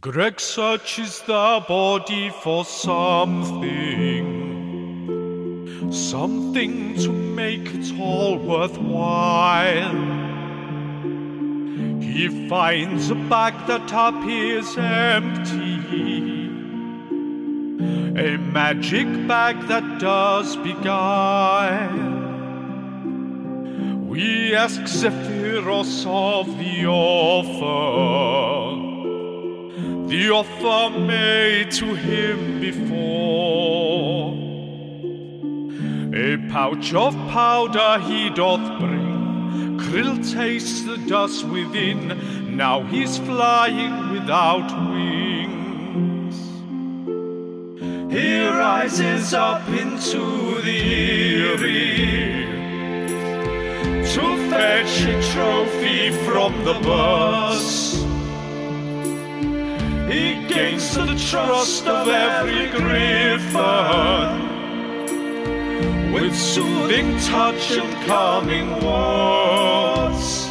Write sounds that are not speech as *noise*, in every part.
Greg searches the body for something, something to make it all worthwhile. He finds a bag that appears empty, a magic bag that does beguile. We ask Zephyros of the offer the offer made to him before. A pouch of powder he doth bring, Krill tastes the dust within, now he's flying without wings. He rises up into the Eyrie to fetch a trophy from the bus. He gains the trust of every griffin with soothing touch and calming words.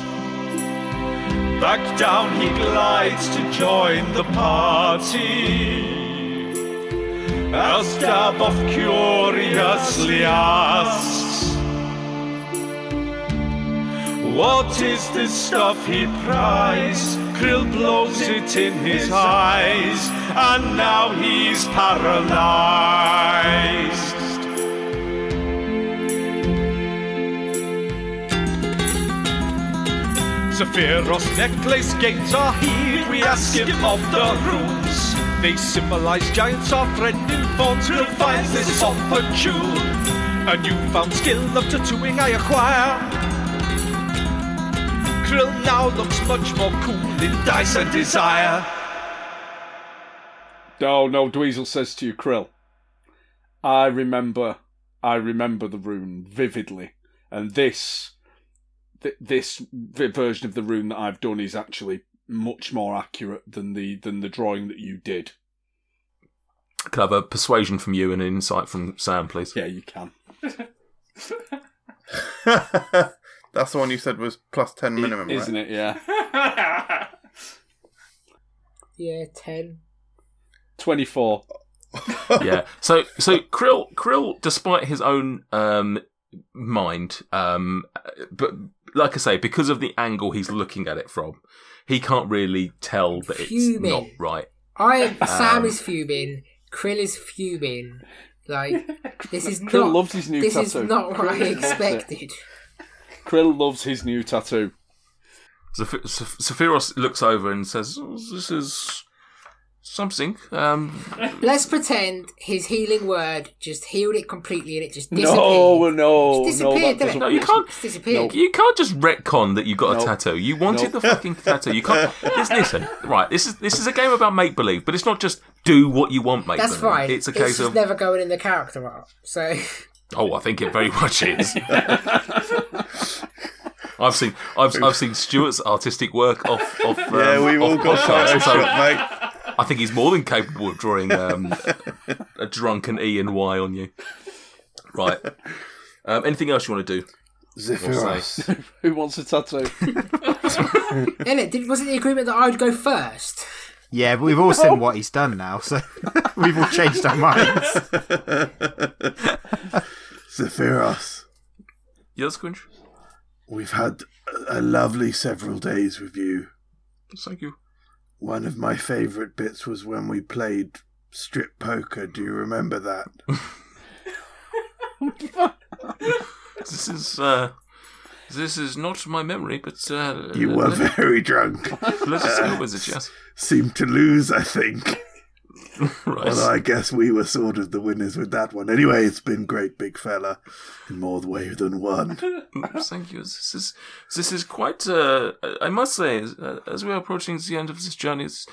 Back down he glides to join the party as Daboff curiously asks. What is this stuff he pries? Krill blows it in his eyes, and now he's paralyzed. Zephyros necklace gates are heed. We ask him of the runes. They symbolize giants, our friend in forms. Krill finds this opportune. A newfound skill of tattooing I acquire. Krill now looks much more cool in Dice and Desire. Oh no, Dweezil says to you, Krill. I remember, I remember the rune vividly, and this, th- this v- version of the rune that I've done is actually much more accurate than the than the drawing that you did. Could I have a persuasion from you and an insight from Sam, please? Yeah, you can. *laughs* *laughs* That's the one you said was plus 10 minimum, right? isn't it? Yeah, *laughs* Yeah, ten. twenty-four. *laughs* yeah. So so Krill Krill, despite his own um, mind, um, but like I say, because of the angle he's looking at it from, he can't really tell that it's Fuming. not right. I am. Sam Um, is fuming. Krill is fuming. Like *laughs* this is Krill not. loves his new this tattoo. is not what I Krill loves expected. Krill loves his new tattoo. Zeph- Zeph- looks over and says, "Oh, "This is something." Um, *laughs* Let's pretend his healing word just healed it completely and it just disappeared. No, no, It's disappeared, that didn't it? no, you can't. It's disappeared. You can't just retcon that you got No. a tattoo. You wanted No. the fucking tattoo. You can't. *laughs* Listen, listen, right? This is this is a game about make believe, but it's not just do what you want make That's believe. fine. It's a case just of never going in the character art. So *laughs* oh, I think it very *laughs* much is. I've seen I've I've seen Stuart's artistic work off off *laughs* um, Yeah, we've all got podcasts, so Photoshop, mate. I think he's more than capable of drawing um, a, a drunken E and Y on you. Right. Um, anything else you want to do? Zephyros. *laughs* Who wants a tattoo? in it did, wasn't the agreement that I would go first. Yeah, but we've all seen what he's done now, so we've all changed our minds. Zephyros. Yes, Quinch. We've had a lovely several days with you. Thank you. One of my favourite bits was when we played strip poker. Do you remember that? *laughs* This is uh, this is not my memory, but uh, You were very drunk. let us go with it. *laughs* Yes, Seemed to lose, I think. *laughs* right. Although I guess we were sort of the winners with that one. Anyway, it's been great, big fella, in more ways than one. *laughs* Thank you. This is this is quite. Uh, I must say, as, uh, we are approaching the end of this journey, it's,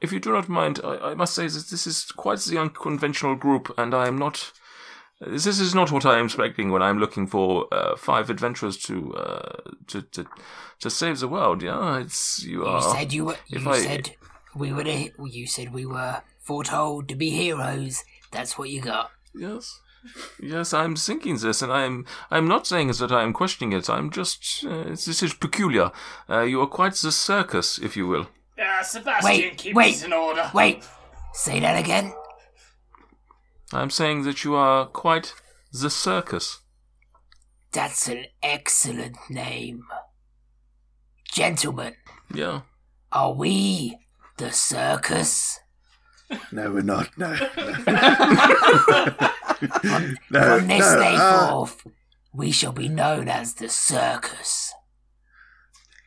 if you do not mind, I, I must say that this is quite the unconventional group, and I am not. This is not what I am expecting when I'm looking for uh, five adventurers to, uh, to to to save the world. Yeah, it's you are. You are. said you were. if You I- said we were. The, you said we were foretold to be heroes. That's what you got. Yes. Yes, I'm thinking this, and I'm I'm not saying that I am questioning it. I'm just uh, this is peculiar. Uh, you are quite the circus, if you will. Uh, Sebastian Wait, keeps wait, us in order. Wait, say that again. I'm saying that you are quite the circus. That's an excellent name. Gentlemen, Yeah. are we the circus? No, we're not. No. *laughs* no. From no, this no, day uh, forth, we shall be known as the circus.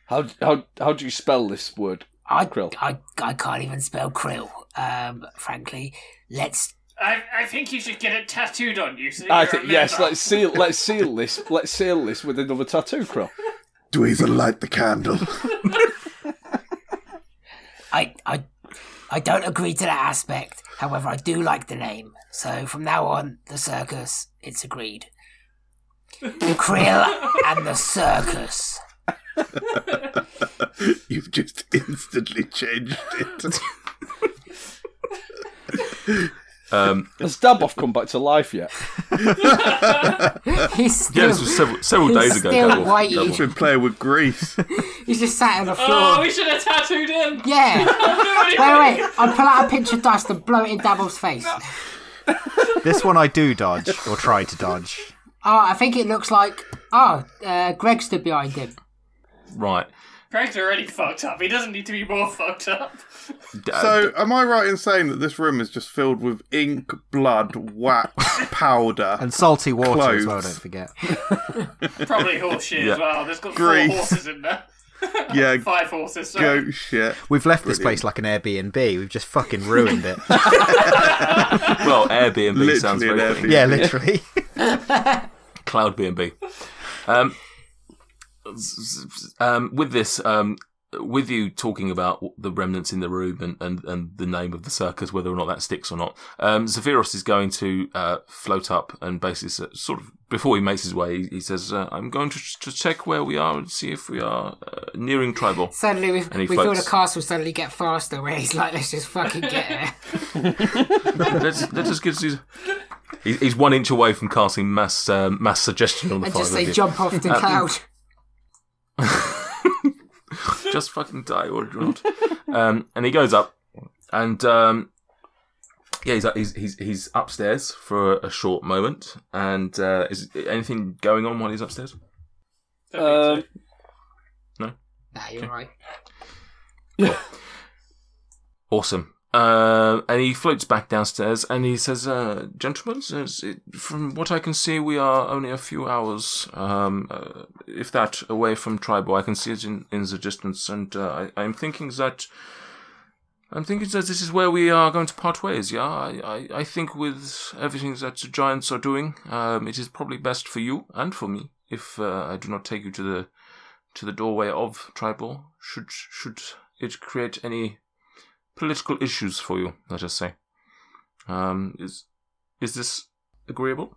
How how how do you spell this word? I, Krill. I, I can't even spell krill, um, frankly. Let's. I, I think you should get it tattooed on you. So I think yes. Let's seal. Let's seal this. Let's seal this with another tattoo, Krill. Dweezil, light the candle. *laughs* I, I, I don't agree to that aspect. However, I do like the name. So from now on, the circus, it's agreed. The krill and the circus. *laughs* You've just instantly changed it. *laughs* Um, *laughs* Has Daboff come back to life yet? *laughs* He's still, yeah, this was several, several He's days ago. still Double- white. He's been playing with grease. *laughs* he's just sat on the floor. Oh, we should have tattooed him. Yeah. wait, wait. I pull out a pinch of dust and blow it in Dabble's face. This one I do dodge, or try to dodge. Oh, I think it looks like. Oh, uh, Greg stood behind him. Right. Greg's already fucked up. He doesn't need to be more *laughs* fucked up. So, am I right in saying that this room is just filled with ink, blood, wax, *laughs* powder? And salty water as well, don't forget. *laughs* Probably horse shit Yeah. as well. There's got Grease. four horses in there. yeah, Five horses. Sorry. goat shit. We've left this place like an Airbnb. We've just fucking ruined it. well, Airbnb sounds Literally very an yeah, literally. Cloud B&B. Um, s- s- um, with this, um, with you talking about the remnants in the room and, and, and the name of the circus, whether or not that sticks or not, um, Zephyros is going to uh, float up and basically sort of before he makes his way, he, he says, uh, "I'm going to, to check where we are and see if we are uh, nearing Triboar." Suddenly, we, And he feel the floats. castle suddenly get faster. Where he's like, "Let's just fucking get there." *laughs* let's let's just get these. He's, he's one inch away from casting mass um, mass suggestion on the and five just say, "Jump off the Uh, cloud." *laughs* just fucking die or do not. um, and he goes up, and um, yeah, he's, he's he's he's upstairs for a short moment. And uh, is anything going on while he's upstairs? Don't think so. Um, Nah, you're right. Awesome. Uh, and he floats back downstairs and he says, uh, Gentlemen, from what I can see, we are only a few hours, um, uh, if that, away from Triboar. I can see it in, in the distance, and uh, I, I'm thinking that. I'm thinking that this is where we are going to part ways, yeah? I, I, I think with everything that the Giants are doing, um, it is probably best for you and for me if uh, I do not take you to the to the doorway of Triboar. Should should it create any political issues for you, let us say. Um, is is this agreeable?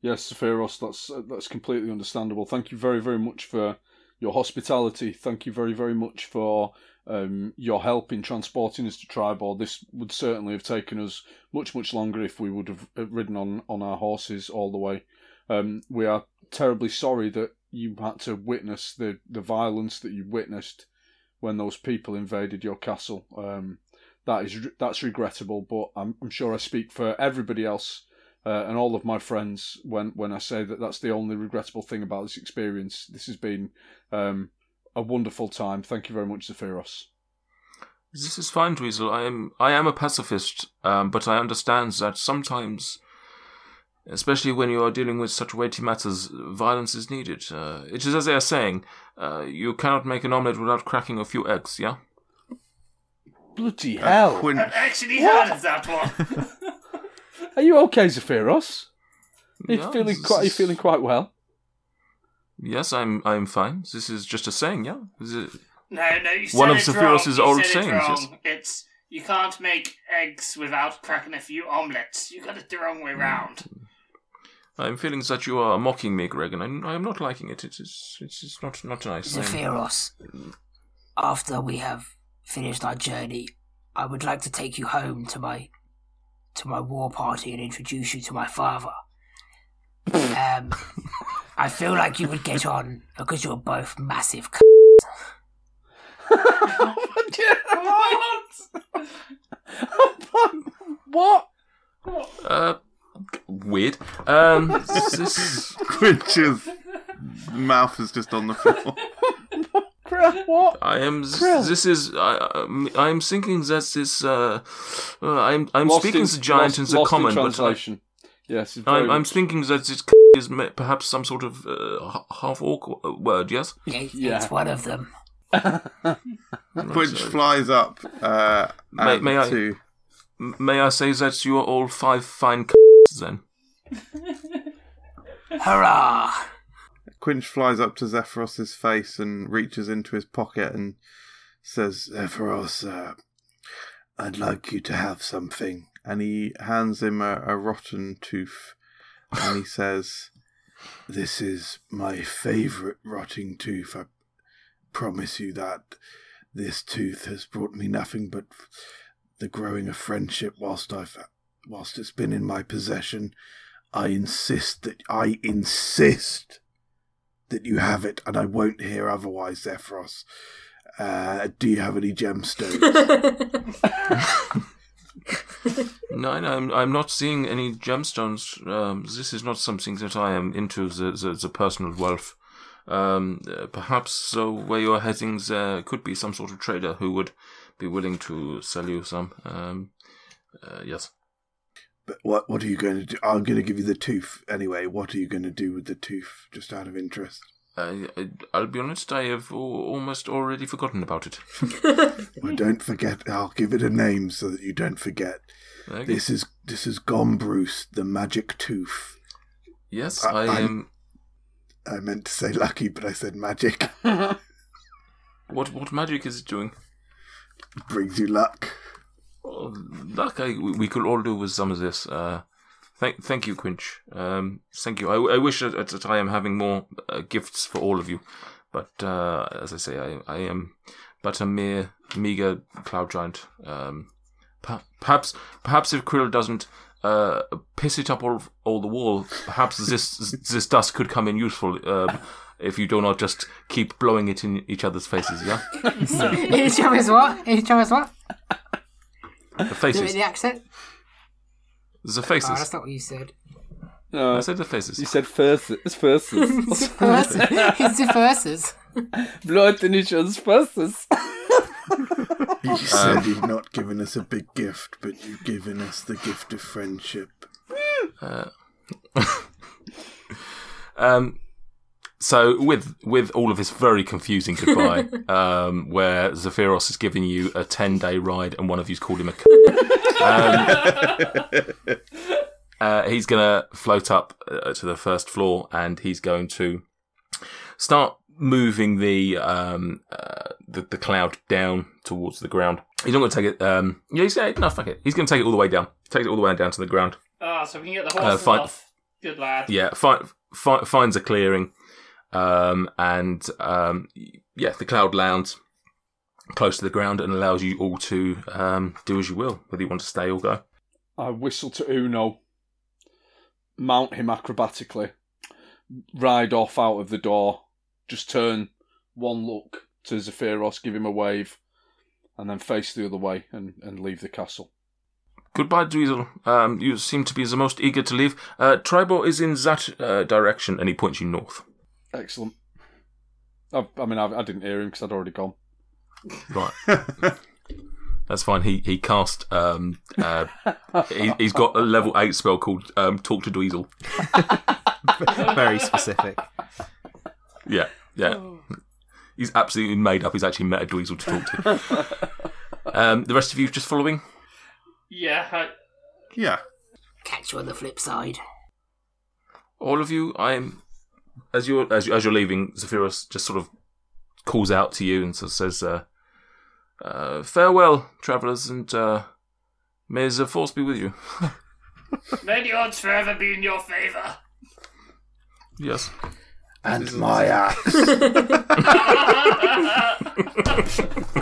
Yes, Zephyros, that's uh, that's completely understandable. Thank you very very much for your hospitality. Thank you very very much for um, your help in transporting us to Triboar. This would certainly have taken us much much longer if we would have uh, ridden on on our horses all the way. Um, we are terribly sorry that you had to witness the the violence that you witnessed when those people invaded your castle. Um, that is that's regrettable, but I'm, I'm sure I speak for everybody else uh, and all of my friends when when I say that that's the only regrettable thing about this experience. This has been um, a wonderful time. Thank you very much, Zephyros. This is fine, Dweezil. I am I am a pacifist, um, but I understand that sometimes, especially when you are dealing with such weighty matters, violence is needed. Uh, it is as they are saying, uh, you cannot make an omelette without cracking a few eggs. Yeah. Bloody hell! Quin- I've actually heard of that one. *laughs* Are you okay, Zephyros? Are you Yeah, feeling this quite? Are you is- feeling quite well? Yes, I'm. I'm fine. This is just a saying. Yeah. Is it- No, no, you said One of it Zephyros's wrong. You old said it sayings, yes. It's you can't make eggs without cracking a few omelets. You got it the wrong way round. Mm. I'm feeling that you are mocking me, Greg, and I'm, I am not liking it. It is. It is not not nice. I'm- Zephyros, after we have finished our journey, I would like to take you home to my to my war party and introduce you to my father. *laughs* um, I feel like you would get on because you're both massive. C- *laughs* what? Uh, weird. Um, this Quinch's mouth is just on the floor. *laughs* Krill, what? I am. Krill. This is. I. I am thinking that this. Uh, uh, I'm. I'm Lost speaking in- as a giant lost- and the lost in common, but I. Yes, it's I'm, I'm thinking that this is perhaps some sort of uh, half orc uh, word. Yes. It's, Yeah. it's one of them. Quinch flies up uh, May- may I- to M- May I say that you are all five fine c- *laughs* then? Hurrah! Quinch flies up to Zephyros's face and reaches into his pocket and says, Zephyros, uh, I'd like you to have something. And he hands him a, a rotten tooth and he says, This is my favourite rotting tooth. I promise you that. This tooth has brought me nothing but the growing of friendship whilst I've whilst it's been in my possession. I insist that I insist that you have it, and I won't hear otherwise, Zephyros. Uh, do you have any gemstones? *laughs* No, no, I'm, I'm not seeing any gemstones. Um, this is not something that I am into, the, the, the personal wealth. Um, uh, perhaps so where you're heading there could be some sort of trader who would be willing to sell you some. Um, uh, yes. But what what are you going to do? I'm going to give you the tooth anyway. What are you going to do with the tooth? Just out of interest. I, I, I'll be honest, I have almost already forgotten about it. *laughs* Well, don't forget. I'll give it a name so that you don't forget. Okay. This is this is Gombrus, the magic tooth. yes, I- I I'm- am. I meant to say lucky, but I said magic. *laughs* What what magic is it doing? Brings you luck. Luck, I, we could all do with some of this. Uh, thank, thank you, Quinch. Um, thank you. I, I wish that, I am having more uh, gifts for all of you, but uh, as I say, I, I am but a mere meager cloud giant. Um, per- perhaps, perhaps if Krill doesn't uh, piss it up all all the wall, perhaps this *laughs* this dust could come in useful. Um, if you do not just keep blowing it in each other's faces, yeah, *laughs* Each other's what? Each other's what? The Do it faces, in the accent? the Oh, faces. that's not what you said. No, I said the faces. you said first. It's first. *laughs* It's the verses. It's the verses. Blood in each other's faces. You said you've not given us a big gift, but you've given us the gift of friendship. *laughs* Um, so with with all of this very confusing goodbye, *laughs* um, where Zephyros is giving you a ten day ride and one of you's called him a. c- um, uh, he's gonna float up uh, to the first floor and he's going to start moving the um uh, the, the cloud down towards the ground. He's not gonna take it. Um, yeah, he's no fuck it. He's gonna take it all the way down. Take it all the way down to the ground. Ah, so we can get the Uh, horses off. Good lad. Yeah, fi- fi- finds a clearing, um, and um, yeah, the cloud lands close to the ground and allows you all to um, do as you will, whether you want to stay or go. I whistle to Uno, mount him acrobatically, ride off out of the door, just turn one look to Zephyros, give him a wave, and then face the other way and, and leave the castle. Goodbye, Dweezil. Um, you seem to be the most eager to leave. Uh, Triboar is in that uh, direction, and he points you north. Excellent. I, I mean, I, I didn't hear him because I'd already gone. Right. *laughs* That's fine. He he cast. Um, uh, he, he's got a level eight spell called um, Talk to Dweezil. *laughs* Very specific. Yeah, yeah. He's absolutely made up. He's actually met a Dweezil to talk to. *laughs* um, the rest of you just following. Yeah, I, Yeah. Catch you on the flip side. All of you. I'm as you're as, you, as you're leaving. Zephyros just sort of calls out to you and sort of says, uh, uh, "Farewell, travellers, and uh, may the force be with you." *laughs* may the odds forever be in your favour. yes. And my axe.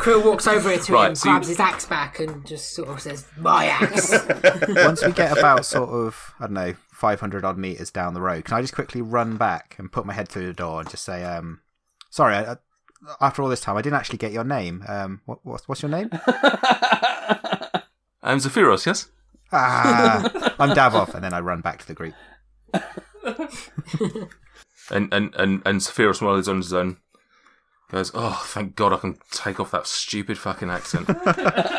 Krill *laughs* walks over to Right, him, so you- grabs his axe back, and just sort of says, "My axe." *laughs* Once we get about sort of, I don't know, 500 odd meters down the road, can I just quickly run back and put my head through the door and just say, um, sorry, I, after all this time, I didn't actually get your name. Um, what, what's what's your name? *laughs* I'm Zephyros, yes? Ah, I'm Davov, and then I run back to the group. *laughs* And and and and Zephyros, while he's on his own, goes, "Oh, thank God, I can take off that stupid fucking accent." *laughs*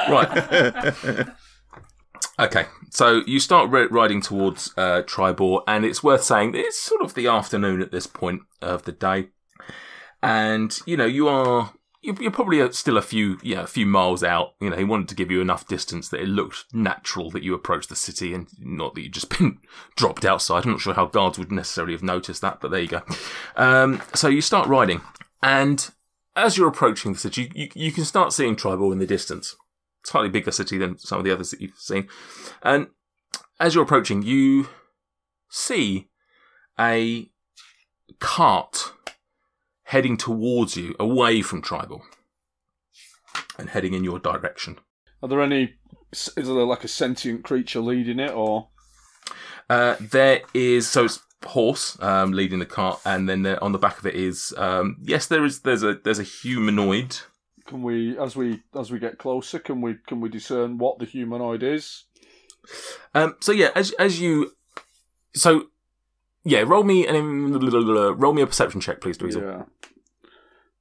right. Okay, so you start ri- riding towards uh, Triboar, and it's worth saying it's sort of the afternoon at this point of the day, and you know you are you're probably still a few yeah a few miles out. You know he wanted to give you enough distance that it looked natural that you approached the city, and not that you'd just *laughs* been dropped outside. I'm not sure how guards would necessarily have noticed that, but there you go. Um, so you start riding, and as you're approaching the city, you, you, you can start seeing Triboar in the distance. Slightly bigger city than some of the others that you've seen. And as you're approaching, you see a cart heading towards you, away from Triboar, and heading in your direction. Are there any? Is there like a sentient creature leading it, or Uh, there is so it's horse um, leading the cart, and then there, on the back of it is um, yes, there is there's a there's a humanoid. Can we, as we as we get closer, can we can we discern what the humanoid is? Um, so yeah, as as you, so yeah, roll me an roll me a perception check, please, Dweezil. Yeah,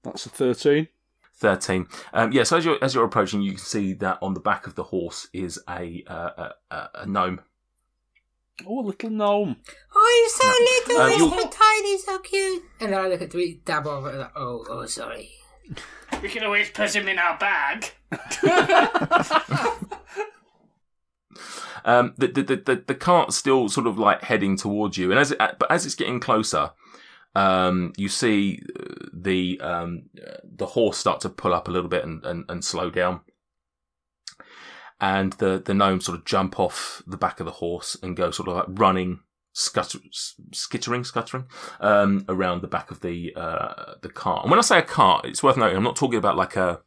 that's a thirteen. Thirteen. Um, yeah, so as you're as you're approaching, you can see that on the back of the horse is a uh, a, a, a gnome. Oh, a little gnome. Oh, you're so little, Uh, you're so tiny, so cute. And then I look at Dweet, dab over, and like, oh, oh, sorry. *laughs* We can always put him in our bag. *laughs* Um, the, the the the cart's still sort of like heading towards you, and as it but as it's getting closer, um, you see uh, the um, the horse start to pull up a little bit and, and, and slow down, and the the gnome sort of jump off the back of the horse and go sort of like running, scutter, s- skittering, scuttering um, around the back of the uh, the cart. And when I say a cart, it's worth noting I'm not talking about like a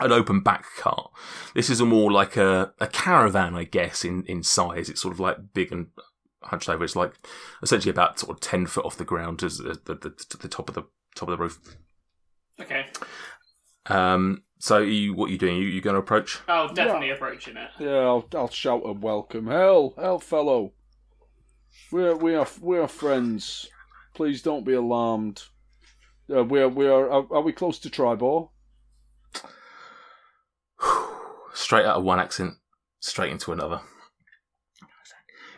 an open back cart. This is a more like a, a caravan, I guess, in, in size. It's sort of like big and hunched over. It's like essentially about sort of ten foot off the ground as the, the, the, to the top of the top of the roof. Okay. Um, so you, what are you doing? You you going to approach? Oh, definitely approaching it. Yeah, I'll, I'll shout a welcome. Hell, hell, fellow. We're we are we are friends. Please don't be alarmed. Uh, we are we are. Are, are we close to Triboar? *sighs* Straight out of one accent, straight into another.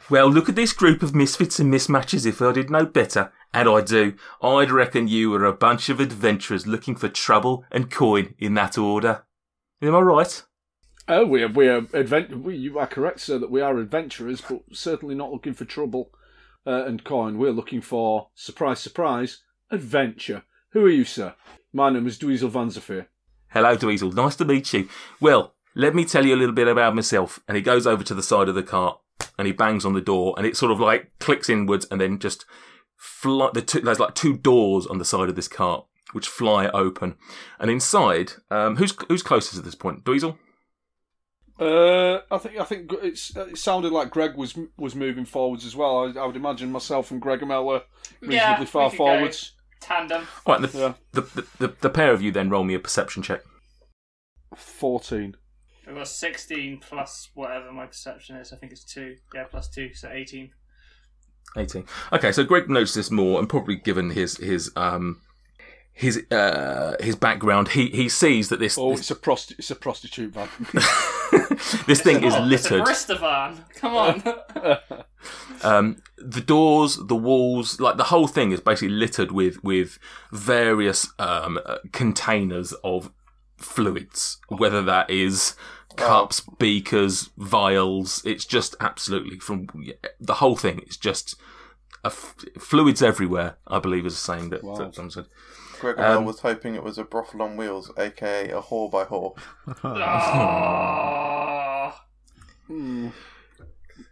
Well, look at this group of misfits and mismatches. If I did know better, and I do, I'd reckon you were a bunch of adventurers looking for trouble and coin in that order. Am I right? Oh, we are we are advent. We, you are correct, sir, that we are adventurers, but certainly not looking for trouble uh, and coin. We're looking for surprise, surprise, adventure. Who are you, sir? My name is Dweezil Van Zephyr. Hello, Dweezil. Nice to meet you. Well, let me tell you a little bit about myself. And he goes over to the side of the cart and he bangs on the door and it sort of like clicks inwards and then just fly. The two, there's like two doors on the side of this cart which fly open. And inside, um, who's who's closest at this point? Dweezil? Uh, I think I think it's it sounded like Greg was was moving forwards as well. I, I would imagine myself and Gregomel were reasonably Yeah, far could go. forwards. Tandem. All right, the, Yeah, the, the, the, the pair of you then roll me a perception check. fourteen. I've got 16 plus whatever my perception is. I think it's 2. Yeah, plus 2, so 18. 18. Okay, so Greg noticed this more, and probably given his his um his uh his background, he he sees that this Oh, this, it's a prosti- it's a prostitute van. *laughs* *laughs* this thing is littered. It's Bristovan. Come on. *laughs* Um, the doors, the walls, like the whole thing is basically littered with with various um, uh, containers of fluids, whether that is cups, beakers, vials. It's just absolutely from the whole thing. It's just a f- fluids everywhere. I believe is a saying that, Wow. that someone said. Gregor Um, was hoping it was a brothel on wheels, aka a whore by whore. oh. Hmm. *laughs*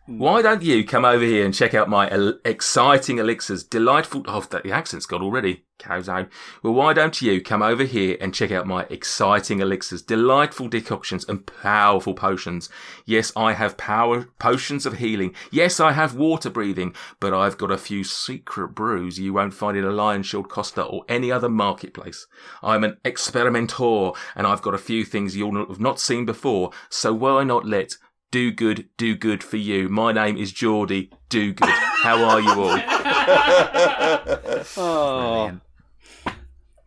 Why don't you come over here and check out my el- exciting elixirs? Delightful. Oh, that the accent's got already. Goes on. Well, why don't you come over here and check out my exciting elixirs, delightful decoctions, and powerful potions? Yes, I have power potions of healing. Yes, I have water breathing, but I've got a few secret brews you won't find in a Lionshield Coster or any other marketplace. I'm an experimentor, and I've got a few things you'll have not seen before. So why not let do good, do good for you? My name is Geordie. Do good. How are you all? *laughs* Oh, Brilliant.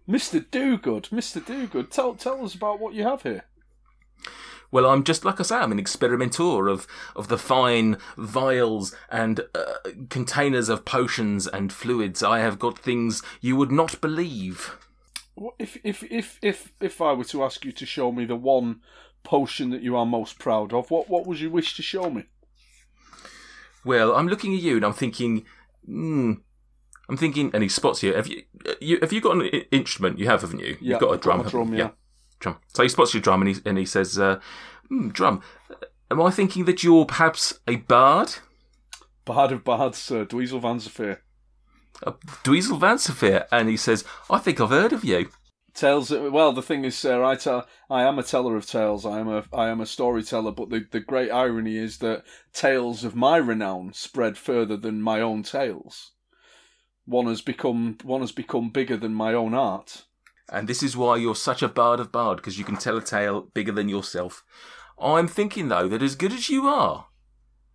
Mr. Dogood, Mr. Dogood, tell tell us about what you have here. Well, I'm just like I say, I'm an experimenter of of the fine vials and uh, containers of potions and fluids. I have got things you would not believe. What- If if if if if I were to ask you to show me the one potion that you are most proud of, what what would you wish to show me? Well, I'm looking at you and I'm thinking, hmm. I'm thinking, and he spots you. Have you, uh, you have you got an i- instrument? You have, haven't you? Yeah, You've got a drum. drum, you? yeah. drum. So he spots your drum and he and he says, uh, hmm, "Drum, am I thinking that you're perhaps a bard?" Bard of Bards, Sir Dweezil Van Zephyr. a Dweezil Van Zephyr, and he says, "I think I've heard of you." Tales. Well, the thing is, sir, I tell. I am a teller of tales. I am a. I am a storyteller. But the the great irony is that tales of my renown spread further than my own tales. One has become. One has become bigger than my own art. And this is why you're such a bard of bard, because you can tell a tale bigger than yourself. I'm thinking though that as good as you are,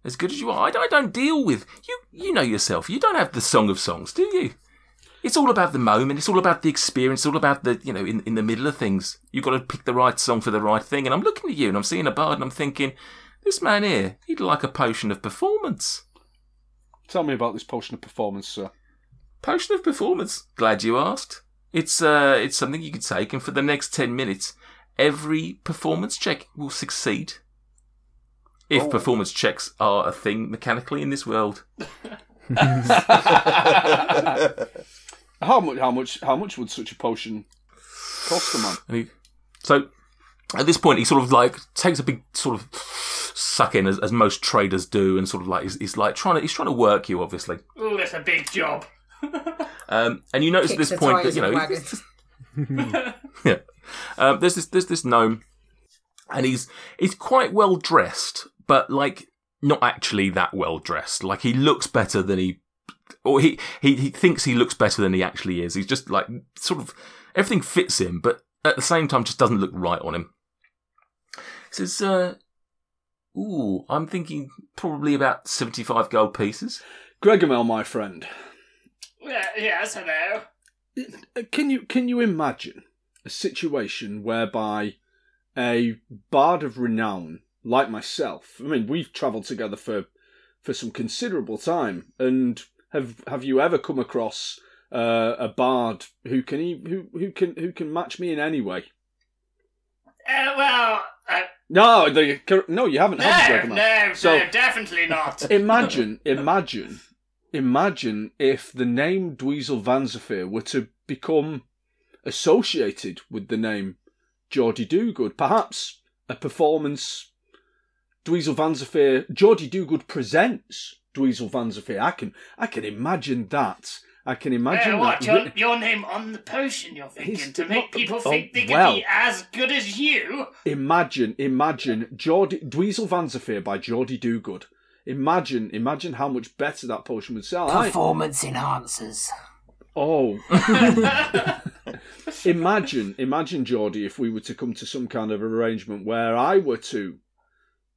as good as you are, I, don't- I don't deal with you. You know yourself. You don't have the song of songs, do you? It's all about the moment. It's all about the experience. It's all about the you know in in the middle of things. You've got to pick the right song for the right thing. And I'm looking at you and I'm seeing a bard and I'm thinking, this man here, he'd like a potion of performance. Tell me about this potion of performance, sir. Potion of performance. Glad you asked. It's uh, it's something you can take, and for the next ten minutes, every performance check will succeed. If Oh. performance checks are a thing mechanically in this world, *laughs* How much? How much? How much would such a potion cost a man? And he- so at this point, he sort of like takes a big sort of suck in, as, as most traders do, and sort of like he's, he's like trying to he's trying to work you, obviously. Oh, that's a big job. Um, and you notice at this point that you know *laughs* yeah. Um, there's this there's this gnome, and he's he's quite well dressed, but like not actually that well dressed. Like he looks better than he, or he he he thinks he looks better than he actually is. He's just like sort of everything fits him, but at the same time just doesn't look right on him. He says, uh, "Ooh, I'm thinking probably about seventy five gold pieces." Gregomel, my friend, Yeah, yes, hello. can you can you imagine a situation whereby a bard of renown like myself? I mean, we've travelled together for for some considerable time, and have have you ever come across uh, a bard who can who who can who can match me in any way? Uh, well, uh, No, the, no, you haven't. have you, no, Gregomel? no, So- no, definitely not. imagine, imagine, imagine if the name Dweezil Van Zephyr were to become associated with the name Geordie Dogood. Perhaps a performance. Dweezil Van Zephyr, Geordie Dogood presents Dweezil Van Zephyr. I can, I can imagine that. I can imagine Uh, what, that. your, your name on the potion you're thinking He's to not- make people oh, think they can well. be as good as you? Imagine, imagine Geordie Dweezil Van Zephyr by Geordie Dogood. Imagine, imagine how much better that potion would sell. I- Performance enhancers. Oh. *laughs* imagine, imagine, Geordie, if we were to come to some kind of arrangement where I were to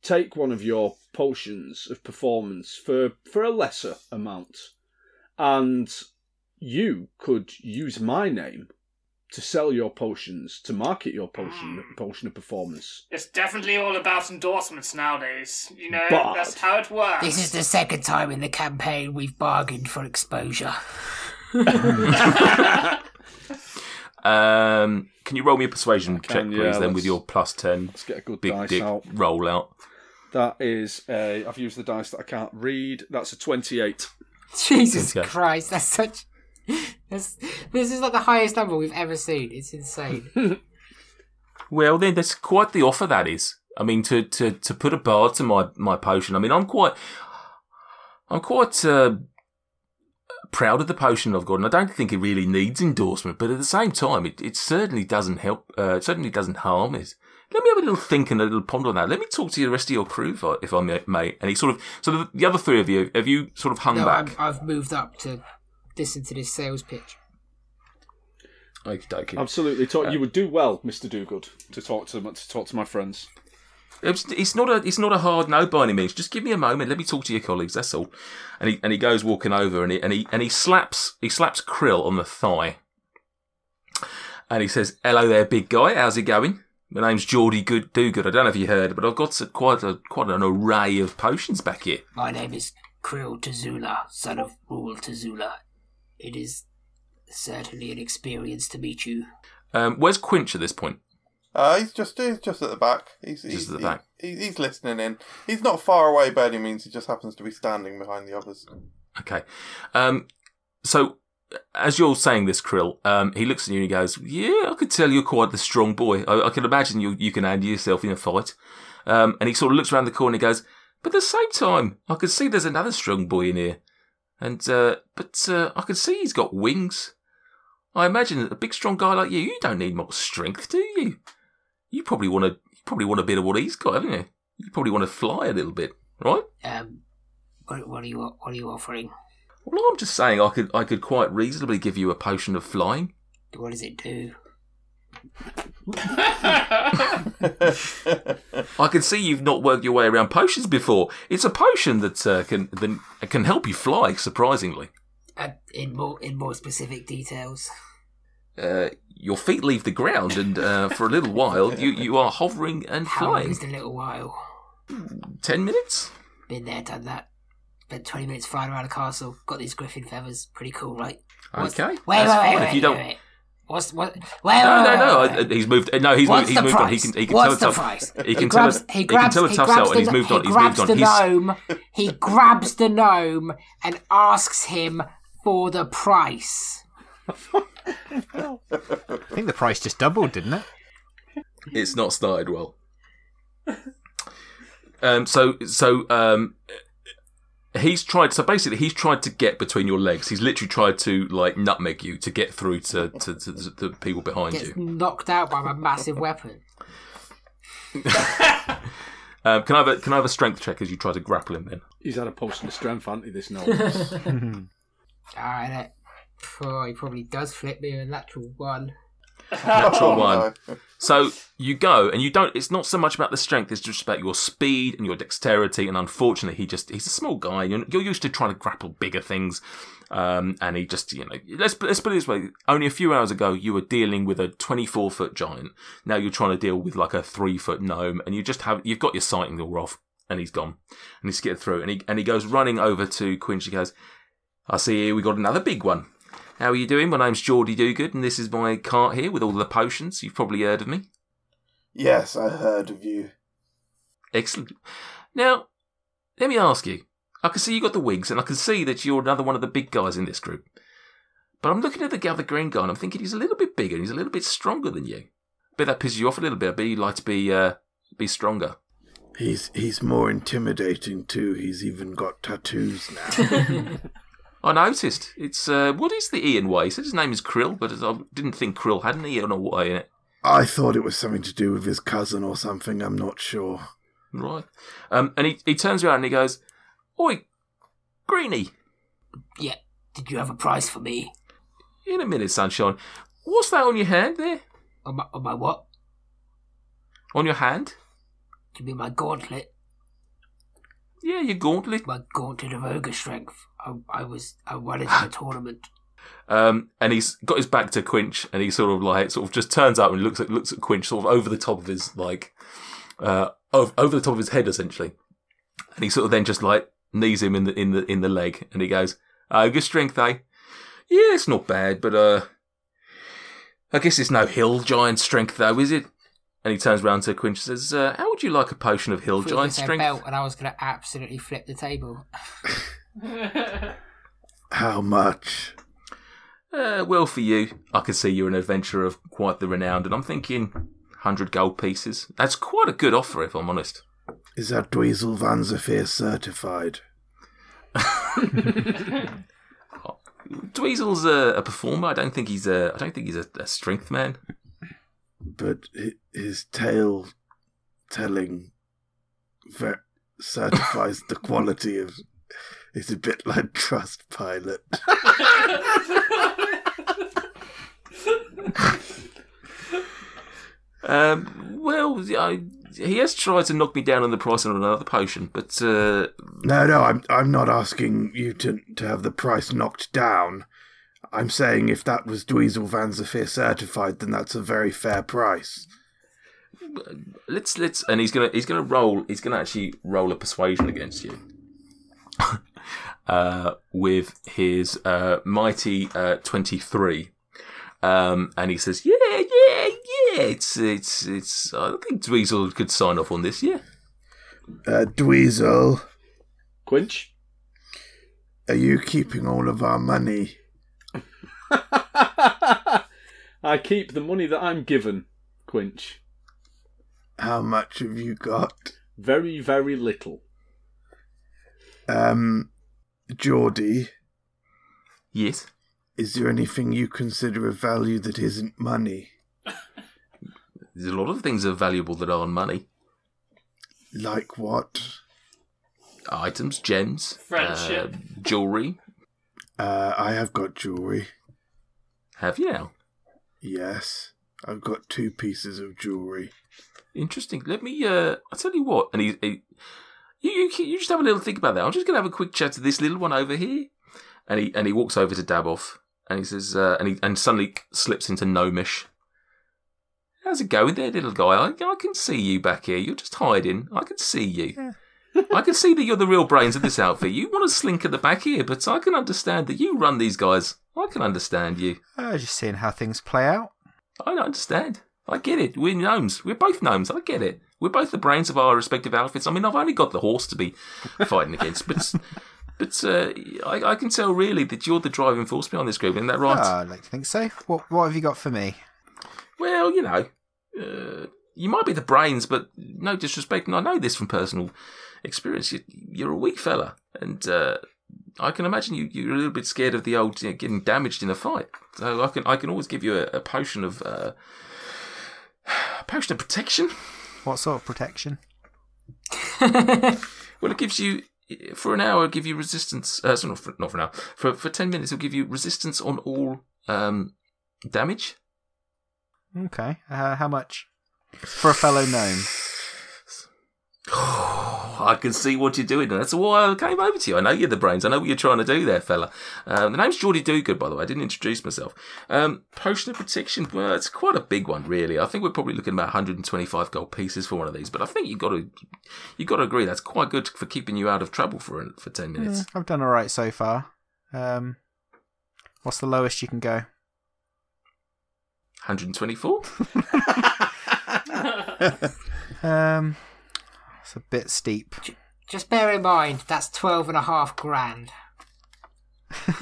take one of your potions of performance for for a lesser amount, and you could use my name to sell your potions, to market your potion potion of performance. It's definitely all about endorsements nowadays. You know, But- that's how it works. This is the second time in the campaign we've bargained for exposure. Um, can you roll me a persuasion check, can, please, yeah, then with your plus ten Let's get a good big dice dick out. roll out? That is a. I've used the dice that I can't read. That's a twenty-eight. *laughs* Jesus Okay. Christ, that's such. *laughs* That's, this is like the highest number we've ever seen. It's insane. *laughs* Well, then that's quite the offer. That is. I mean, to to to put a bar to my my potion. I mean, I'm quite, I'm quite. Uh, proud of the potion I've got, and I don't think it really needs endorsement. But at the same time, it, it certainly doesn't help. Uh, it certainly doesn't harm it. Let me have a little think and a little ponder on that. Let me talk to the rest of your crew, if I, if I may-. And he sort of, so the, the other three of you, have you sort of hung No, back? I'm, I've moved up to listen to this sales pitch. Okie dokie. Absolutely. Talk, you uh, would do well, Mister Dogood, to talk to to talk to my friends. It's, it's not a it's not a hard no by any means. Just give me a moment. Let me talk to your colleagues. That's all. And he and he goes walking over and he and he and he slaps he slaps Krill on the thigh. And he says, "Hello there, big guy. How's it going? My name's Geordie Good Dogood. I don't know if you heard, but I've got s- quite a quite an array of potions back here. My name is Krill Tazula, son of Rule Tazula. It is certainly an experience to meet you. Um, where's Quinch at this point? Uh, he's just he's just at the back. He's, Just he's at the back. He, he's listening in. He's not far away by any means. He just happens to be standing behind the others. Okay. Um, so, as you're saying this, Krill, um, he looks at you and he goes, Yeah, I could tell you're quite the strong boy. I, I can imagine you, you can handle yourself in a fight. Um, and he sort of looks around the corner and he goes, But at the same time, I can see there's another strong boy in here. And, uh, but, uh, I can see he's got wings. I imagine that a big strong guy like you, you don't need much strength, do you? You probably want to, you probably want a bit of what he's got, haven't you? You probably want to fly a little bit, right? Um, what, what are you what are you offering? Well, I'm just saying I could I could quite reasonably give you a potion of flying. What does it do? *laughs* I can see you've not worked your way around potions before. It's a potion that uh, can that can help you fly. Surprisingly, Uh, in more in more specific details. uh, your feet leave the ground, and uh, for a little while you, you are hovering and How flying. is the little while? Ten minutes. Been there, done that. Spent twenty minutes flying around the castle. Got these griffin feathers. Pretty cool, right? What's- Okay, Wait, wait, fine. wait, if you wait, don't. wait, wait. What's what? Wait, No, wait, no, no. I- He's moved. No, he's moved. He's the moved on. He can. He can What's tell. the price? He can grabs, tell. he He grabs, can tell a he tough grabs sell, and he's the, moved he on. He's grabs moved on. the gnome. He grabs the gnome and asks him for the price. I think the price just doubled, didn't it? it's not started well. Um, so so um, he's tried. So basically, he's tried to get between your legs. He's literally tried to like nutmeg you to get through to to, to, to the people behind Gets you. knocked out by my massive weapon. *laughs* Um, can I have a can I have a strength check as you try to grapple him? Then He's had a potion of strength, hasn't he? This gnome. *laughs* Alright, that- oh, he probably does flip me a natural one. Natural Oh, one. no. So you go, and you don't. It's not so much about the strength; it's just about your speed and your dexterity. And unfortunately, he just—he's a small guy. You're, you're used to trying to grapple bigger things, um, and he just—you know. Let's let's put it this way: only a few hours ago, you were dealing with a 24-foot giant. Now you're trying to deal with like a three-foot gnome, and you just have—you've got your sighting all off, and he's gone, and he's skidded through, and he and he goes running over to Quinch. He goes, "I see here we got another big one." How are you doing? My name's Geordie Dogood, and this is my cart here with all the potions. You've probably heard of me. Yes, I heard of you. Excellent. Now, let me ask you. I can see you got the wigs, and I can see that you're another one of the big guys in this group. But I'm looking at the other green guy, and I'm thinking he's a little bit bigger, and he's a little bit stronger than you. Bet that pisses you off a little bit. I bet you'd like to be uh, be stronger. He's he's more intimidating too. He's even got tattoos now. *laughs* *laughs* I noticed. It's uh, what is the Ian way? He said his name is Krill, but I didn't think Krill had an Ian or Y in it. I thought it was something to do with his cousin or something. I'm not sure. Right. Um, and he, he turns around and he goes, Oi, Greenie, Yeah, did you have a price for me? in a minute, sunshine. What's that on your hand there? On my, on my what? On your hand? Do you mean my gauntlet? Yeah, your gauntlet. My gauntlet of ogre strength. I, I was I won it in a *laughs* tournament. Um, and he's got his back to Quinch, and he sort of like sort of just turns out and looks at looks at Quinch sort of over the top of his like uh over, over the top of his head essentially, and he sort of then just like knees him in the in the in the leg, and he goes, "Ogre strength, eh? Yeah, it's not bad, but uh, I guess it's no hill giant strength though, is it?" And he turns around to Quinch and says, uh, "How would you like a potion of hill giant strength?" belt, and I was going to absolutely flip the table. *laughs* How much? Uh, well, for you, I can see you're an adventurer of quite the renowned, and I'm thinking hundred gold pieces. That's quite a good offer, if I'm honest. Is that Dweezil Van Zephyr certified? *laughs* Dweezil's a, a performer. I don't think he's a. I don't think he's a, a strength man. But his tale telling ver- certifies the quality of. It's a bit like Trustpilot. *laughs* Um, well, I, he has tried to knock me down on the price on another potion, but uh, No, no, I'm I'm not asking you to to have the price knocked down. I'm saying if that was Dweezil Van Zephyr certified, then that's a very fair price. let's let's. And he's gonna he's gonna roll. He's gonna actually roll a persuasion against you. Uh, with his uh, mighty uh, twenty three. Um, and he says, "Yeah, yeah, yeah. It's, it's, it's. I think Dweezil could sign off on this. Yeah, Uh, Dweezil, Quinch? are you keeping all of our money? *laughs* I keep the money that I'm given, Quinch. How much have you got? Very, very little. Um, Geordie, yes. is there anything you consider of value that isn't money? There's a lot of things that are valuable that aren't money. Like what? Items, gems, Friendship. uh, jewelry. Uh, I have got jewelry. Have you now? Yes, I've got two pieces of jewelry. Interesting. Let me. Uh, I'll tell you what. And he, he you, you, you just have a little think about that. I'm just gonna have a quick chat to this little one over here. And he and he walks over to Daboff and he says, uh, and he and suddenly slips into gnomish. How's it going there, little guy? I, I can see you back here. You're just hiding. I can see you. *laughs* I can see that you're the real brains of this outfit. You want to slink at the back here, but I can understand that you run these guys. I can understand you. Uh, just seeing how things play out. I understand. I get it. We're gnomes. We're both gnomes. I get it. We're both the brains of our respective outfits. I mean, I've only got the horse to be fighting against, but but uh, I, I can tell really that you're the driving force behind this group. Isn't that right? Ah, I'd like to think so. What What have you got for me? Well, you know, uh, you might be the brains, but no disrespect, and I know this from personal experience. You, you're a weak fella, and uh, I can imagine you, you're a little bit scared of the old you know, getting damaged in a fight. So I can I can always give you a, a potion of uh, a potion of protection. What sort of protection? *laughs* Well, it gives you for an hour. It'll give you resistance. Uh, sorry, not for, not for an hour. For for ten minutes, it'll give you resistance on all um, damage. Okay. Uh, how much? For a fellow gnome. I can see what you're doing. and That's why I came over to you. I know you're the brains. I know what you're trying to do there, fella. Um, the name's Geordie Dogood, by the way. I didn't introduce myself. Um, Potion of Protection. Well, it's quite a big one, really. I think we're probably looking at about 125 gold pieces for one of these. But I think you've got to, you've got to agree that's quite good for keeping you out of trouble for for 10 minutes. I've done all right so far. Um, what's the lowest you can go? 124. *laughs* *laughs* Um, it's a bit steep. Just bear in mind, that's twelve and a half grand. *laughs*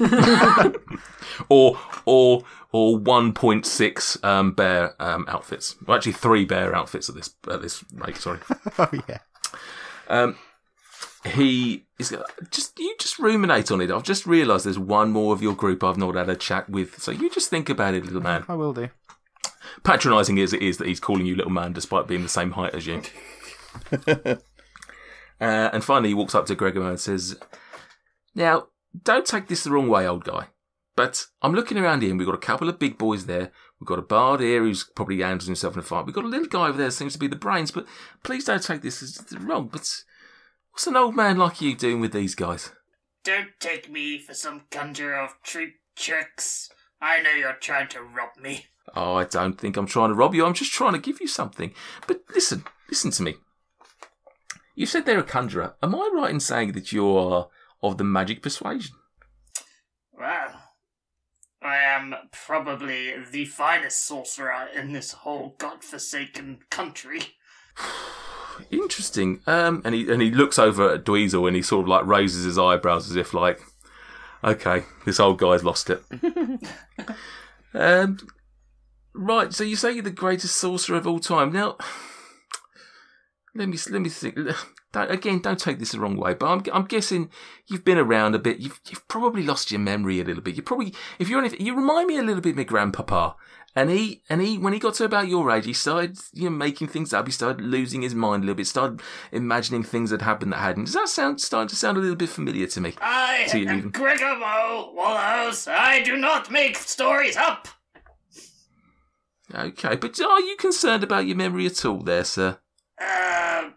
or or or 1.6 um, bear um, outfits. Well, actually, three bear outfits at this at this rate. Sorry. *laughs* oh yeah. Um, he is just you just ruminate on it. I've just realised there's one more of your group I've not had a chat with. So you just think about it, little man. I will do. Patronising as it is that he's calling you little man despite being the same height as you. *laughs* *laughs* uh, and finally, he walks up to Gregor and says, "Now, don't take this the wrong way, old guy. But I'm looking around here and we've got a couple of big boys there. We've got a bard here who's probably handles himself in a fight. We've got a little guy over there seems to be the brains. But please don't take this as wrong. But what's an old man like you doing with these guys? Don't take me for some conjurer of cheap tricks. I know you're trying to rob me. Oh, I don't think I'm trying to rob you. I'm just trying to give you something. But listen, listen to me. You said they're a conjurer. Am I right in saying that you're of the magic persuasion? Well, I am probably the finest sorcerer in this whole godforsaken country. *sighs* Interesting. Um, and he and he looks over at Dweezil and he sort of like raises his eyebrows as if like, okay, this old guy's lost it. *laughs* um, right. So you say you're the greatest sorcerer of all time. Now, let me let me think. *sighs* don't, again, don't take this the wrong way, but I'm, I'm guessing you've been around a bit. You've, you've probably lost your memory a little bit. You probably, if you're anything, you remind me a little bit of my grandpapa. And he, and he, when he got to about your age, he started, you know, making things up. He started losing his mind a little bit. Started imagining things that happened that hadn't. Does that sound starting to sound a little bit familiar to me? I To am even. Gregor Mo Wallows. I do not make stories up. Okay, but are you concerned about your memory at all, there, sir? Uh,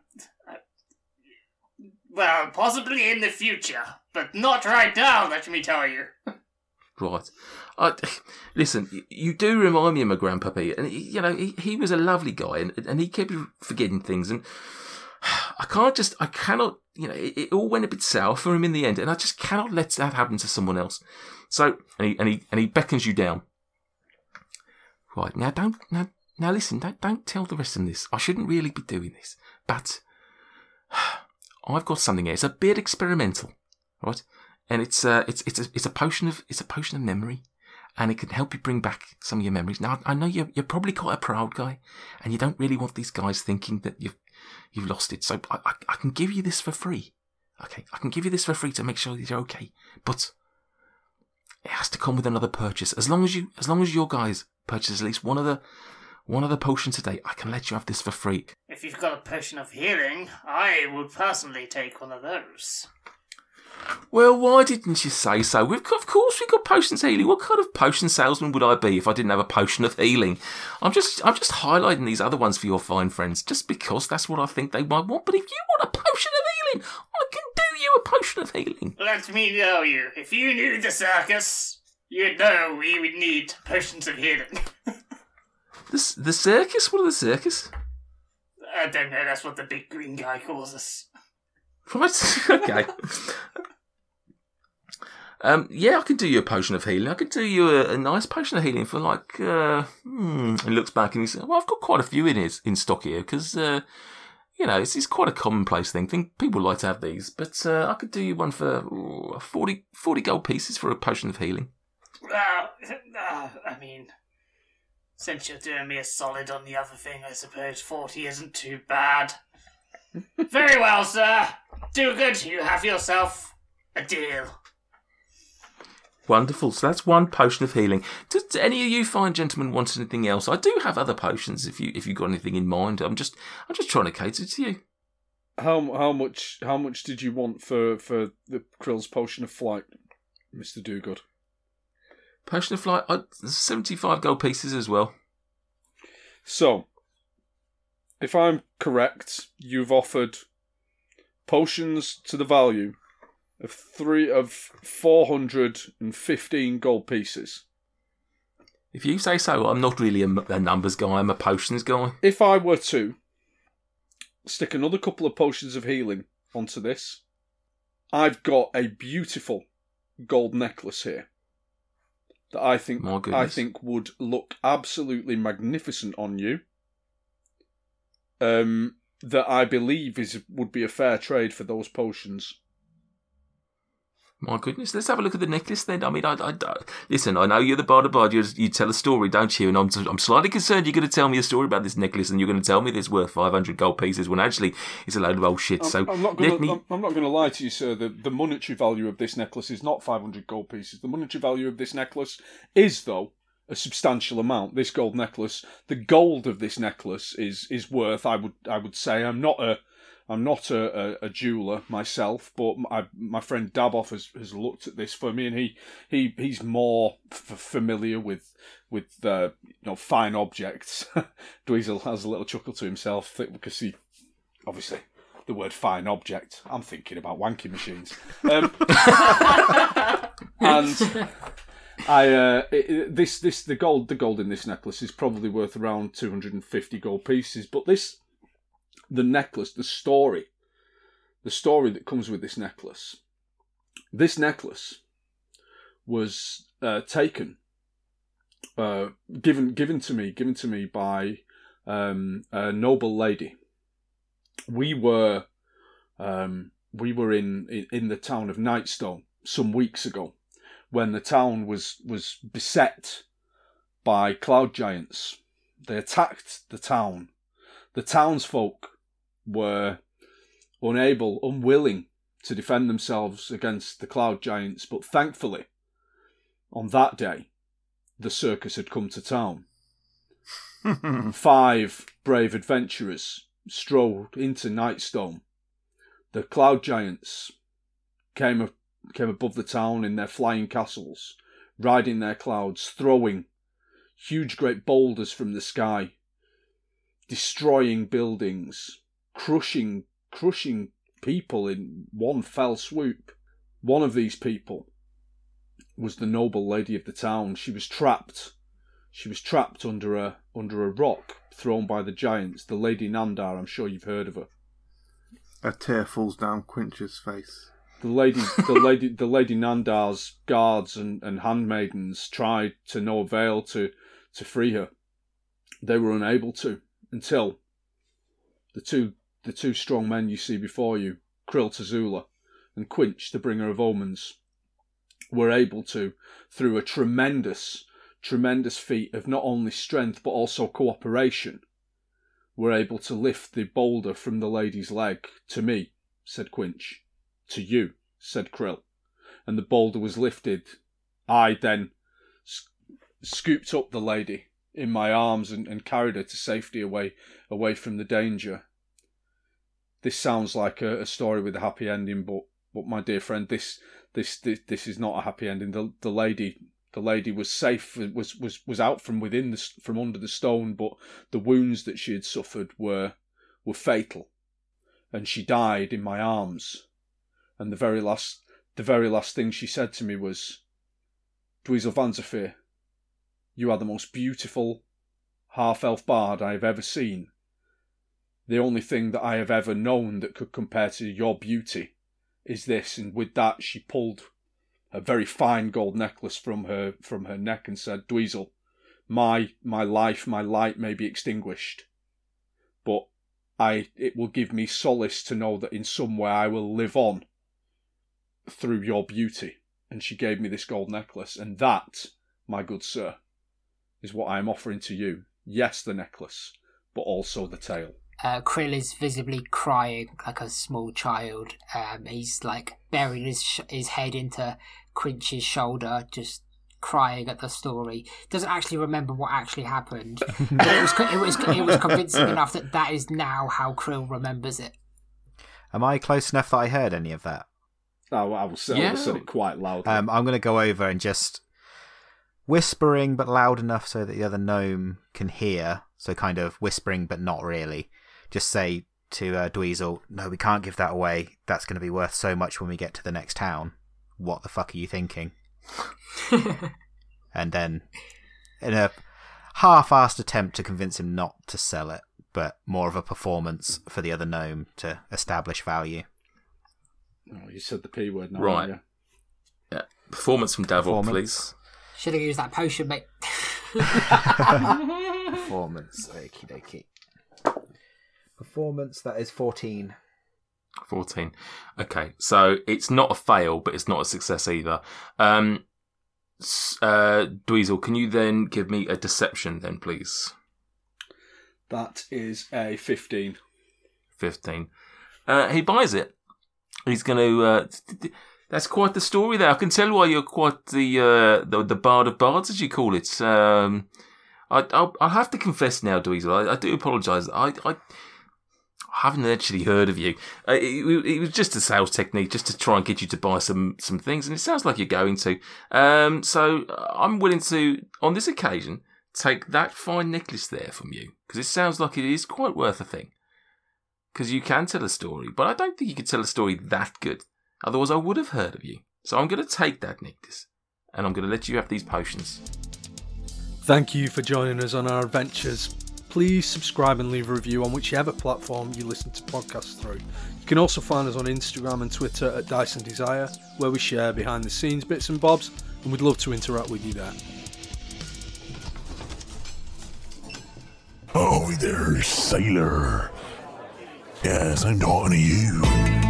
well, possibly in the future, but not right now, let me tell you. Right. I, *laughs* listen, you do remind me of my grandpappy, and he, you know he, he was a lovely guy, and and he kept forgetting things, and *sighs* I can't just, I cannot, you know, it, it all went a bit south for him in the end, and I just cannot let that happen to someone else. So, and he and he and he beckons you down. Right now, don't now now listen, don't don't tell the rest of this. I shouldn't really be doing this, but *sighs* I've got something here. It's a bit experimental, right? and it's uh, it's it's a it's a potion of it's a potion of memory, and it can help you bring back some of your memories. Now I know you're you're probably quite a proud guy, and you don't really want these guys thinking that you've you've lost it. So I, I, I can give you this for free. Okay, I can give you this for free to make sure that you're okay, but it has to come with another purchase. As long as you as long as your guys purchase at least one of the one of the potions today, I can let you have this for free. If you've got a potion of healing, I would personally take one of those. Well, why didn't you say so? We've got, of course we've got potions of healing. What kind of potion salesman would I be if I didn't have a potion of healing? I'm just I'm just highlighting these other ones for your fine friends, just because that's what I think they might want. But if you want a potion of healing, I can do you a potion of healing. Let me know you. If you knew the circus, you'd know we would need potions of healing. *laughs* The s- the circus? What are the circus? I don't know, that's what the big green guy calls us. Right. *laughs* okay. Um, yeah, I could do you a potion of healing. I could do you a, a nice potion of healing for like. Uh, hmm. He looks back and he says, "Well, I've got quite a few in his, in stock here because uh, you know it's, it's quite a commonplace thing. Think people like to have these, but uh, I could do you one for ooh, 40, 40 gold pieces for a potion of healing. Uh, *laughs* uh, I mean, since you're doing me a solid on the other thing, I suppose 40 isn't too bad. *laughs* Very well, sir. Dogood. You have yourself a deal. Wonderful. So that's one potion of healing. Does do any of you fine gentlemen want anything else? I do have other potions if you if you got anything in mind. I'm just I'm just trying to cater to you. How how much how much did you want for for the Krill's potion of flight, Mister Dogood? Potion of flight, I, 75 gold pieces as well. So, if I'm correct, you've offered potions to the value of three of four hundred and fifteen gold pieces. If you say so, I'm not really a, a numbers guy, I'm a potions guy. If I were to stick another couple of potions of healing onto this, I've got a beautiful gold necklace here that I think I think would look absolutely magnificent on you. Um, that I believe is would be a fair trade for those potions. My goodness, let's have a look at the necklace then. I mean, I, I, I- listen, I know you're the bard of bard, you, you tell a story, don't you? And I'm, I'm slightly concerned you're going to tell me a story about this necklace and you're going to tell me that it's worth 500 gold pieces when actually it's a load of old shit. I'm, so I'm not going me. to. I'm, I'm not going to lie to you, sir. The the monetary value of this necklace is not 500 gold pieces. The monetary value of this necklace is, though, a substantial amount. This gold necklace, the gold of this necklace is is worth. I would I would say. I'm not a. I'm not a, a, a jeweler myself, but my, my friend Daboff has, has looked at this for me, and he, he he's more f- familiar with with uh, you know fine objects. *laughs* Dweezil has a little chuckle to himself because he obviously the word fine object. I'm thinking about wanking machines. Um, *laughs* and I uh, it- this this the gold the gold in this necklace is probably worth around 250 gold pieces. But this the necklace, the story, the story that comes with this necklace. This necklace was uh, taken, uh, given given to me, given to me by um, a noble lady. We were um, we were in, in in the town of Nightstone some weeks ago, when the town was was beset by cloud giants. They attacked the town. The townsfolk were unable, unwilling to defend themselves against the cloud giants, but thankfully, on that day, the circus had come to town. *laughs* Five brave adventurers strolled into Nightstone. The cloud giants came up, came above the town in their flying castles, riding their clouds, throwing huge great boulders from the sky, destroying buildings, crushing crushing people in one fell swoop. One of these people was the noble lady of the town. She was trapped. She was trapped under a under a rock thrown by the giants. The Lady Nandar. I'm sure you've heard of her. A tear falls down Quinch's face. The lady, the lady, the Lady Nandar's guards and, and handmaidens tried to no avail to to free her. They were unable to until the two the two strong men you see before you, Krill Tazula and Quinch, the bringer of omens, were able to, through a tremendous, tremendous feat of not only strength but also cooperation, were able to lift the boulder from the lady's leg. To me, said Quinch. To you, said Krill. And the boulder was lifted. I then sc- scooped up the lady in my arms and, and carried her to safety away away from the danger this sounds like a, a, story with a happy ending, but but my dear friend, this this this, this is not a happy ending. The the lady the lady was safe was was was out from within the from under the stone, but the wounds that she had suffered were were fatal, and she died in my arms. And the very last the very last thing she said to me was, "Dweezil Van Zephyr, you are the most beautiful half elf bard I have ever seen." The only thing that I have ever known that could compare to your beauty is this. And with that, she pulled a very fine gold necklace from her from her neck and said, Dweezil, my my life, my light may be extinguished, but I it will give me solace to know that in some way I will live on through your beauty. And she gave me this gold necklace, and that, my good sir, is what I am offering to you. Yes, the necklace, but also the tale uh, Krill is visibly crying like a small child. Um, he's like burying his sh- his head into Quinch's shoulder, just crying at the story. Doesn't actually remember what actually happened. but it was it was it was convincing *laughs* enough that that is now how Krill remembers it. Am I close enough that I heard any of that? Oh, I was, yeah. I said it quite loud. Um, I'm going to go over and just whispering, but loud enough so that the other gnome can hear. So kind of whispering, but not really just say to uh, Dweezil, "No, we can't give that away. That's going to be worth so much when we get to the next town. What the fuck are you thinking?" *laughs* and then, in a half-assed attempt to convince him not to sell it, but more of a performance for the other gnome to establish value. Oh, you said the p word, now, right? Yeah, performance from Devil, please. Should have used that potion, mate. *laughs* *laughs* performance, okie dokie performance, that is 14. 14. Okay, so it's not a fail, but it's not a success either. Um, uh, Dweezil, can you then give me a deception then, please? That is a 15. 15. Uh, he buys it. He's going to. Uh, that's quite the story there. I can tell why you're quite the uh, the, the bard of bards, as you call it. Um, I, I'll, I'll have to confess now, Dweezil. I, I do apologise. I, I haven't actually heard of you. Uh, it, it, was just a sales technique, just to try and get you to buy some some things, and it sounds like you're going to. Um, so uh, I'm willing to, on this occasion, take that fine necklace there from you because it sounds like it is quite worth a thing. Because you can tell a story, but I don't think you could tell a story that good. Otherwise, I would have heard of you. So I'm going to take that necklace, and I'm going to let you have these potions. Thank you for joining us on our adventures please subscribe and leave a review on whichever platform you listen to podcasts through. You can also find us on Instagram and Twitter at Dyson Desire, where we share behind the scenes bits and bobs, and we'd love to interact with you there. Oh, there, sailor. Yes, I'm talking to you.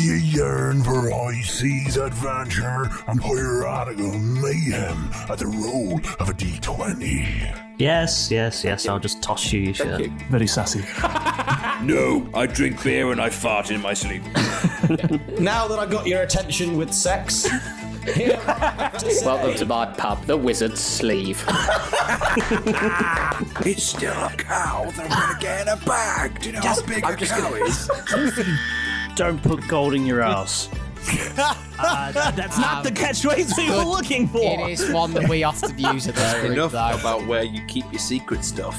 Do you yearn for high seas adventure and piratical mayhem at the roll of a d20? Yes, yes, yes. I'll just toss you uh, your shirt. Very sassy. *laughs* No, I drink beer and I fart in my sleep. *laughs* now that I've got your attention with sex, here I have to say- Welcome to my pub, the Wizard's Sleeve. *laughs* It's still a cow that I'm gonna get in a bag. Do you know how big a cow is? Don't put gold in your ass. *laughs* Uh, that's not the catchphrase we were looking for. It is one that we *laughs* often use at this group, Enough though. about where you keep your secret stuff.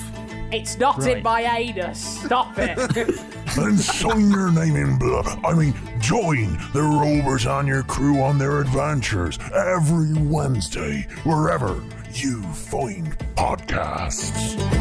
It's not Right. in my anus. Stop it. *laughs* Then sign your name in blood. I mean, join the rovers on your crew on their adventures every Wednesday, wherever you find podcasts.